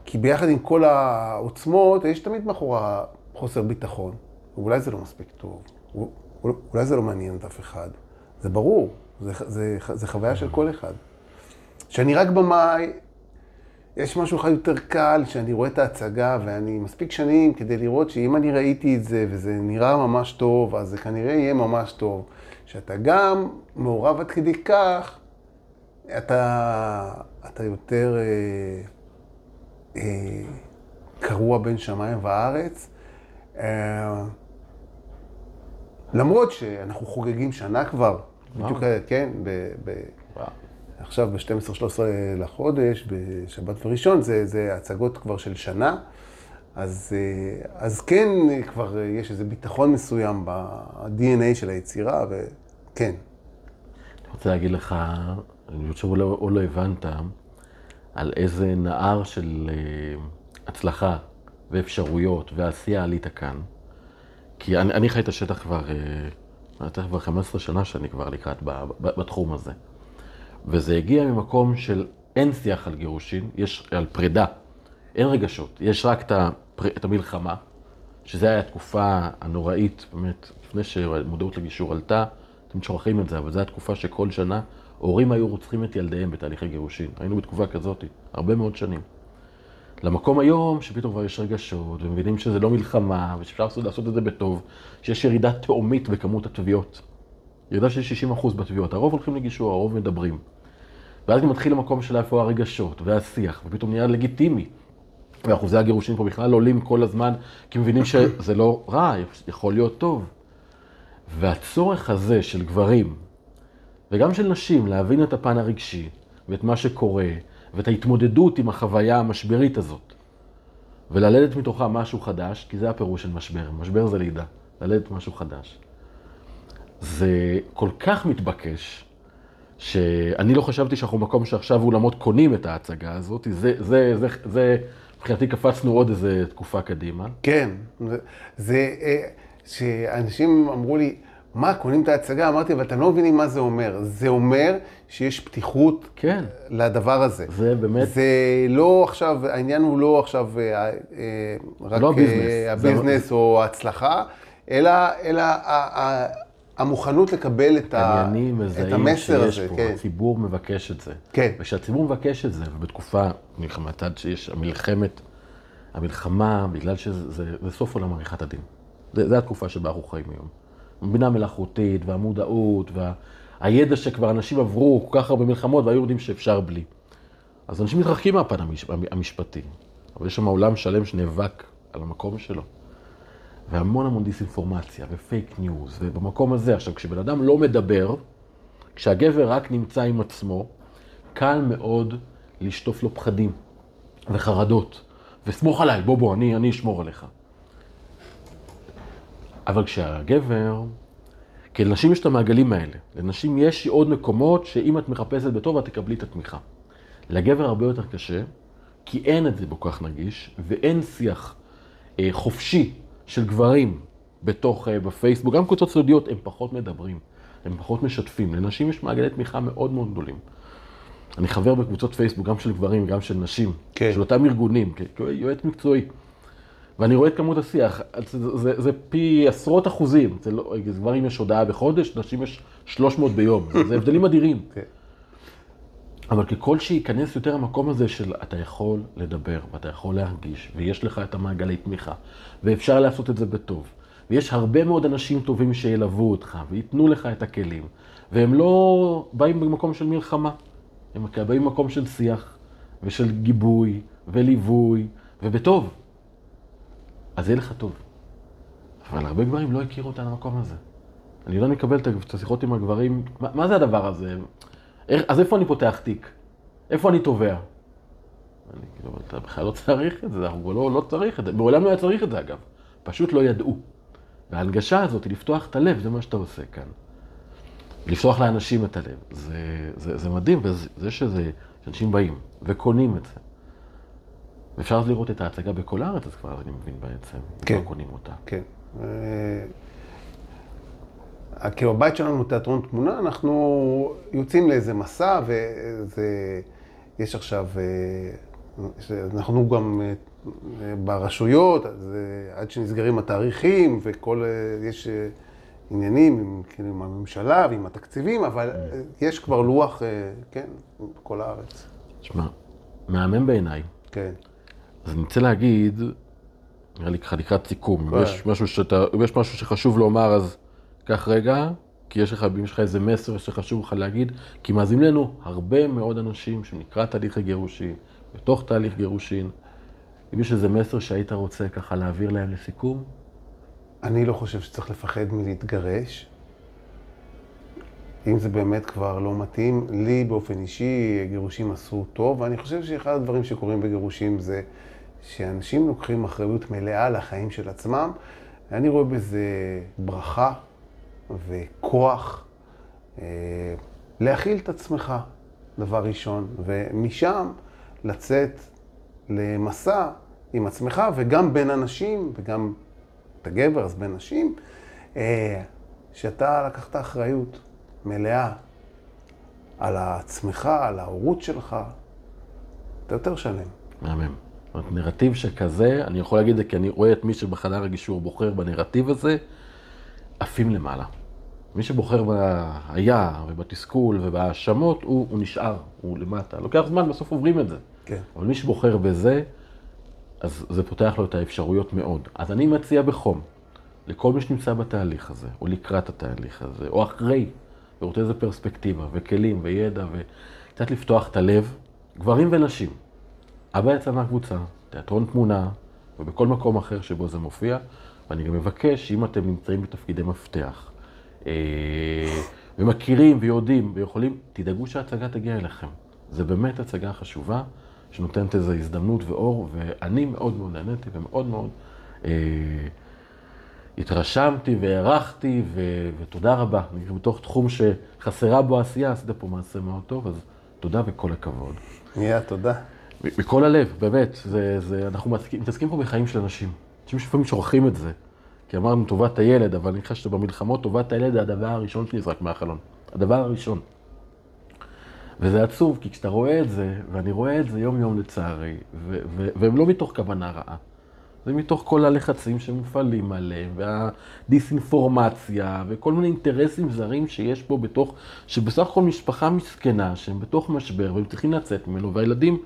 כי ביחד עם כל העוצמות, יש תמיד מאחורה חוסר ביטחון. אולי זה לא מספיק טוב, אולי זה לא מעניין את אף אחד. זה ברור, זה, זה, זה חוויה של כל אחד. כשאני רק במאי, יש משהו אחד יותר קל, שאני רואה את ההצגה, ואני מספיק שנים כדי לראות שאם אני ראיתי את זה וזה נראה ממש טוב, אז זה כנראה יהיה ממש טוב. שאתה גם מעורב עד כדי כך, אתה, אתה יותר אה, אה, קרוע בין שמיים וארץ. אה, למרות שאנחנו חוגגים שנה כבר, בדיוק, כן, ב, ב, עכשיו ב-12-13 לחודש, בשבת וראשון, זה, זה הצגות כבר של שנה. אז, אה, אז כן, כבר יש איזה ביטחון מסוים ב-DNA של היצירה, וכן. אני רוצה להגיד לך, אני חושב או לא, לא הבנת, על איזה נהר של אה, הצלחה ואפשרויות ועשייה עלית כאן. כי אני, אני חי את השטח כבר, תכף כבר 15 שנה שאני כבר לקראת בתחום הזה. וזה הגיע ממקום של אין שיח על גירושין, יש על פרידה, אין רגשות, יש רק את, הפר... את המלחמה, שזו הייתה התקופה הנוראית, באמת, לפני שמודעות לגישור עלתה, אתם שוכחים את זה, אבל זו הייתה תקופה שכל שנה הורים היו רוצחים את ילדיהם בתהליכי גירושין. היינו בתקופה כזאת, הרבה מאוד שנים. למקום היום, שפתאום כבר יש רגשות, ומבינים שזה לא מלחמה, ושאפשר לעשות את זה בטוב, שיש ירידה תאומית בכמות התביעות. ירידה של 60% בתביעות. הרוב הולכים לגישור, הרוב מדברים. ואז גם מתחיל המקום של איפה הרגשות והשיח, ופתאום נהיה לגיטימי. ואחוזי הגירושים פה בכלל עולים כל הזמן, כי מבינים שזה לא רע, יכול להיות טוב. והצורך הזה של גברים, וגם של נשים, להבין את הפן הרגשי, ואת מה שקורה, ואת ההתמודדות עם החוויה המשברית הזאת, וללדת מתוכה משהו חדש, כי זה הפירוש של משבר. משבר זה לידה, ללדת משהו חדש. זה כל כך מתבקש, שאני לא חשבתי שאנחנו במקום שעכשיו אולמות קונים את ההצגה הזאת, זה, זה, זה, זה, מבחינתי קפצנו עוד איזה תקופה קדימה. כן, זה, זה אה, שאנשים אמרו לי, מה, קונים את ההצגה? אמרתי, אבל אתם לא מבינים מה זה אומר. זה אומר שיש פתיחות כן. לדבר הזה. זה באמת... זה לא עכשיו, העניין הוא לא עכשיו אה, אה, רק לא הביזנס, הביזנס זה... או ההצלחה, אלא, אלא המוכנות לקבל את, ה... את המסר הזה. פה, כן. הציבור מבקש את זה. כן. וכשהציבור מבקש את זה, ובתקופה, מהצד שיש, המלחמת, המלחמה, בגלל שזה זה, זה סוף עולם עריכת הדין. זו התקופה שבה אנחנו חיים היום. הבינה המלאכותית, והמודעות, והידע שכבר אנשים עברו כל כך הרבה מלחמות, והיו יודעים שאפשר בלי. אז אנשים מתרחקים מהפן המש... המשפטי. אבל יש שם עולם שלם שנאבק על המקום שלו. והמון המון דיסאינפורמציה ו fake news, ובמקום הזה, עכשיו, כשבן אדם לא מדבר, כשהגבר רק נמצא עם עצמו, קל מאוד לשטוף לו פחדים וחרדות, וסמוך עליי, בוא בוא, אני, אני אשמור עליך. אבל כשהגבר, כי לנשים יש את המעגלים האלה, לנשים יש עוד מקומות שאם את מחפשת בטוב, את תקבלי את התמיכה. לגבר הרבה יותר קשה, כי אין את זה כל כך נגיש, ואין שיח אה, חופשי של גברים בתוך, אה, בפייסבוק, גם קבוצות סודיות, הם פחות מדברים, הם פחות משתפים. לנשים יש מעגלי תמיכה מאוד מאוד גדולים. אני חבר בקבוצות פייסבוק, גם של גברים, גם של נשים, כן. של אותם ארגונים, כיועץ מקצועי. ואני רואה את כמות השיח, זה, זה, זה פי עשרות אחוזים, זה לא, גברים יש הודעה בחודש, נשים יש 300 ביום, זה הבדלים אדירים. כן. אבל ככל שייכנס יותר המקום הזה של אתה יכול לדבר ואתה יכול להרגיש, ויש לך את המעגלי תמיכה, ואפשר לעשות את זה בטוב, ויש הרבה מאוד אנשים טובים שילוו אותך וייתנו לך את הכלים, והם לא באים במקום של מלחמה, הם באים במקום של שיח ושל גיבוי וליווי ובטוב. אז יהיה לך טוב. אבל הרבה גברים לא הכירו אותנו במקום הזה. אני לא מקבל את השיחות עם הגברים, מה, מה זה הדבר הזה? אז איפה אני פותח תיק? איפה אני תובע? אני כאילו, אתה בכלל לא צריך את זה, אנחנו לא, לא צריך את זה. מעולם לא היה צריך את זה אגב. פשוט לא ידעו. וההנגשה הזאת, לפתוח את הלב, זה מה שאתה עושה כאן. לפתוח לאנשים את הלב. זה, זה, זה מדהים, וזה שזה, שאנשים באים וקונים את זה. ואפשר לראות את ההצגה בכל הארץ, אז כבר אני מבין בעצם, כן. לא קונים אותה. כן. כאילו הבית שלנו הוא תיאטרון תמונה, אנחנו יוצאים לאיזה מסע, ויש עכשיו, אה, אנחנו גם ברשויות, אז אה, עד שנסגרים התאריכים וכל, אה, יש אה, עניינים עם, כאילו, עם הממשלה ועם התקציבים, אבל אה, יש כבר לוח, אה, כן, בכל הארץ. תשמע, מהמם בעיניי. כן. אז אני רוצה להגיד, נראה לי ככה לקראת סיכום. יש אם יש משהו שחשוב לומר, אז קח רגע, כי יש לך, אם יש לך איזה מסר שחשוב לך להגיד, כי מאזינים לנו הרבה מאוד אנשים שנקרא תהליך הגירושין, בתוך תהליך גירושין. אם יש איזה מסר שהיית רוצה ככה להעביר להם לסיכום, אני לא חושב שצריך לפחד מלהתגרש. אם זה באמת כבר לא מתאים, לי באופן אישי גירושים עשו טוב, ואני חושב שאחד הדברים שקורים בגירושים זה שאנשים לוקחים אחריות מלאה על החיים של עצמם. אני רואה בזה ברכה וכוח אה, להכיל את עצמך, דבר ראשון, ומשם לצאת למסע עם עצמך וגם בין אנשים, וגם אתה גבר, אז בין נשים, אה, שאתה לקחת אחריות מלאה על עצמך, על ההורות שלך, אתה יותר שלם. מהמם. זאת אומרת, נרטיב שכזה, אני יכול להגיד את זה כי אני רואה את מי שבחדר הגישור בוחר בנרטיב הזה, עפים למעלה. מי שבוחר בהיה ובתסכול ובהאשמות, הוא, הוא נשאר, הוא למטה. לוקח זמן, בסוף עוברים את זה. כן. אבל מי שבוחר בזה, אז זה פותח לו את האפשרויות מאוד. אז אני מציע בחום, לכל מי שנמצא בתהליך הזה, או לקראת התהליך הזה, או אחרי, ורוצה איזה פרספקטיבה, וכלים, וידע, וקצת לפתוח את הלב, גברים ונשים. אבא יצא מהקבוצה, תיאטרון תמונה, ובכל מקום אחר שבו זה מופיע, ואני גם מבקש שאם אתם נמצאים בתפקידי מפתח, אה, ומכירים ויודעים ויכולים, תדאגו שההצגה תגיע אליכם. זה באמת הצגה חשובה, שנותנת איזו הזדמנות ואור, ואני מאוד מאוד נהניתי ומאוד מאוד אה, התרשמתי והערכתי, ו- ותודה רבה. אני בתוך תחום שחסרה בו עשייה, עשית פה מעשה מאוד טוב, אז תודה וכל הכבוד. נהיה, תודה. מכל הלב, באמת, זה, זה, אנחנו מתעסקים פה בחיים של אנשים. אנשים שלפעמים שוכחים את זה, כי אמרנו טובת הילד, אבל אני חושב שבמלחמות טובת הילד זה הדבר הראשון שנזרק מהחלון. הדבר הראשון. וזה עצוב, כי כשאתה רואה את זה, ואני רואה את זה יום-יום לצערי, ו- ו- והם לא מתוך כוונה רעה. זה מתוך כל הלחצים שמופעלים עליהם, והדיסאינפורמציה, וכל מיני אינטרסים זרים שיש פה בתוך, שבסך הכל משפחה מסכנה, שהם בתוך משבר, והם צריכים לצאת ממנו, והילדים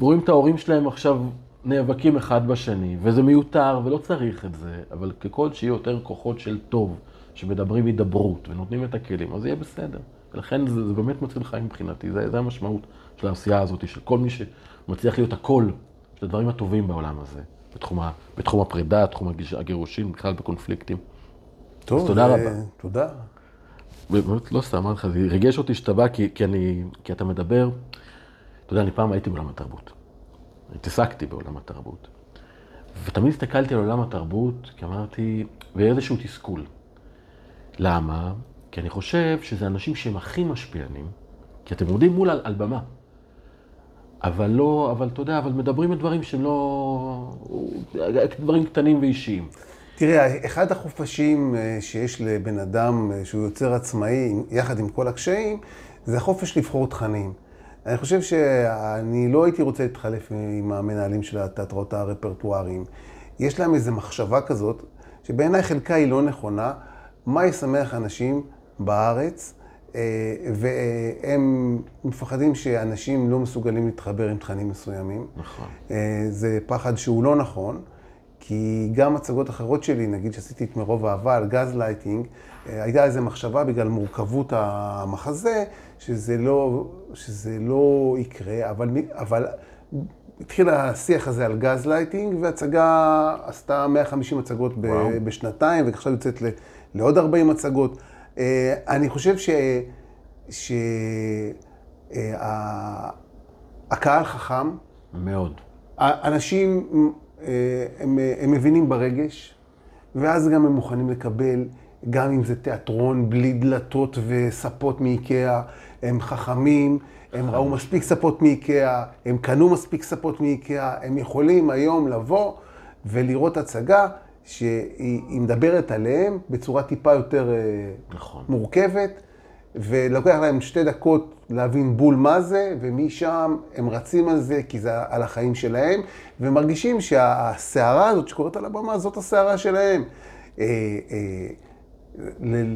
רואים את ההורים שלהם עכשיו נאבקים אחד בשני, וזה מיותר ולא צריך את זה, אבל ככל שיהיו יותר כוחות של טוב, שמדברים הידברות ונותנים את הכלים, אז יהיה בסדר. ולכן זה, זה באמת מציל חיים מבחינתי, זה, זה המשמעות של העשייה הזאת, של כל מי שמצליח להיות הכל של הדברים הטובים בעולם הזה, בתחום, ה, בתחום הפרידה, תחום הגירושין, בכלל בקונפליקטים. טוב, תודה אה, רבה. תודה. באמת, לא סתם, אמרתי לך, זה ריגש אותי שאתה בא, כי, כי, אני, כי אתה מדבר. אתה יודע, אני פעם הייתי בעולם התרבות. התעסקתי בעולם התרבות. ותמיד הסתכלתי על עולם התרבות, כי אמרתי, ואיזשהו תסכול. למה? כי אני חושב שזה אנשים שהם הכי משפיענים, כי אתם עומדים מול על, על במה. אבל לא, אבל אתה יודע, אבל מדברים על דברים שהם לא... דברים קטנים ואישיים. תראה, אחד החופשים אה, שיש לבן אדם אה, שהוא יוצר עצמאי, יחד עם כל הקשיים, זה החופש לבחור תכנים. אני חושב שאני לא הייתי רוצה להתחלף עם המנהלים של התיאטראות הרפרטואריים. יש להם איזו מחשבה כזאת, שבעיניי חלקה היא לא נכונה, מה ישמח אנשים בארץ, אה, והם מפחדים שאנשים לא מסוגלים להתחבר עם תכנים מסוימים. נכון. אה, זה פחד שהוא לא נכון, כי גם הצגות אחרות שלי, נגיד שעשיתי את מרוב אהבה על גז לייטינג, הייתה איזו מחשבה בגלל מורכבות המחזה, שזה לא, שזה לא יקרה, אבל, אבל התחיל השיח הזה על גז לייטינג, והצגה עשתה 150 הצגות ב. בשנתיים, ועכשיו יוצאת ל, לעוד 40 הצגות. אה, אני חושב ש... ש... אה, ה- הקהל חכם, מאוד. אנשים, אה, הם, הם מבינים ברגש, ואז גם הם מוכנים לקבל, גם אם זה תיאטרון בלי דלתות וספות מאיקאה, הם חכמים, הם ראו מספיק ספות מאיקאה, הם קנו מספיק ספות מאיקאה, הם יכולים היום לבוא ולראות הצגה שהיא היא מדברת עליהם בצורה טיפה יותר אה, נכון. מורכבת, ולוקח להם שתי דקות להבין בול מה זה, ומשם הם רצים על זה, כי זה על החיים שלהם, ומרגישים שהסערה הזאת שקורית על הבמה, זאת הסערה שלהם. אה, אה,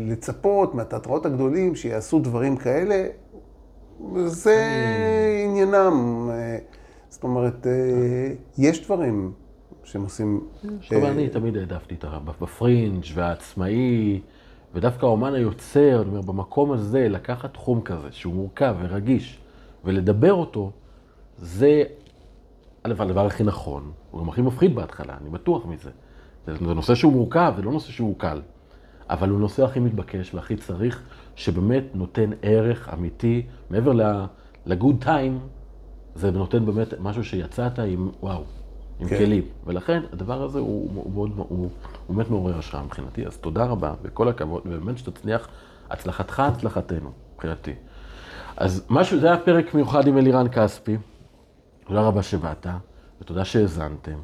לצפות מהתיאטראות הגדולים שיעשו דברים כאלה, זה עניינם. אה, זאת אומרת, יש דברים שהם עושים... עכשיו, אני תמיד העדפתי את בפרינג' והעצמאי. ודווקא האומן היוצר, אני אומר, במקום הזה, לקחת תחום כזה, שהוא מורכב ורגיש, ולדבר אותו, זה הדבר הכי נכון, הוא גם הכי מפחיד בהתחלה, אני בטוח מזה. זה, זה נושא שהוא מורכב, זה לא נושא שהוא קל, אבל הוא נושא הכי מתבקש והכי צריך, שבאמת נותן ערך אמיתי, מעבר לגוד טיים, זה נותן באמת משהו שיצאת עם, וואו, עם כן. כלים. ולכן הדבר הזה הוא, הוא, הוא, הוא, הוא באמת מעורר השראה מבחינתי. אז תודה רבה, וכל הכבוד, ובאמת שתצליח, הצלחתך, הצלחתנו, מבחינתי. אז משהו, זה היה פרק מיוחד עם אלירן כספי. תודה רבה שבאת, ותודה שהאזנתם.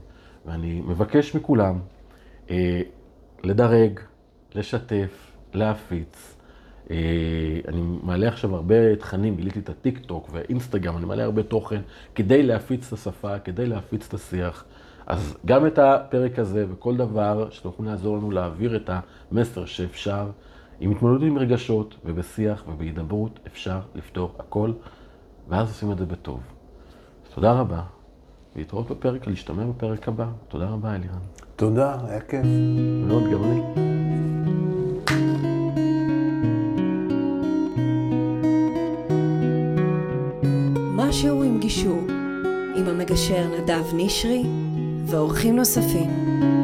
ואני מבקש מכולם אה, לדרג, לשתף, להפיץ. אה, אני מעלה עכשיו הרבה תכנים, גיליתי את הטיק טוק והאינסטגרם, אני מעלה הרבה תוכן כדי להפיץ את השפה, כדי להפיץ את השיח. אז גם את הפרק הזה וכל דבר שאתם יכולים לעזור לנו להעביר את המסר שאפשר, עם התמודדות עם רגשות ובשיח ובהידברות אפשר לפתור הכל, ואז עושים את זה בטוב. אז תודה רבה, להתראות בפרק, להשתמע בפרק הבא. תודה רבה, אלירן. תודה, היה כיף. מאוד, גם אני. משהו עם גישור, עם המגשר נדב נשרי ואורחים נוספים.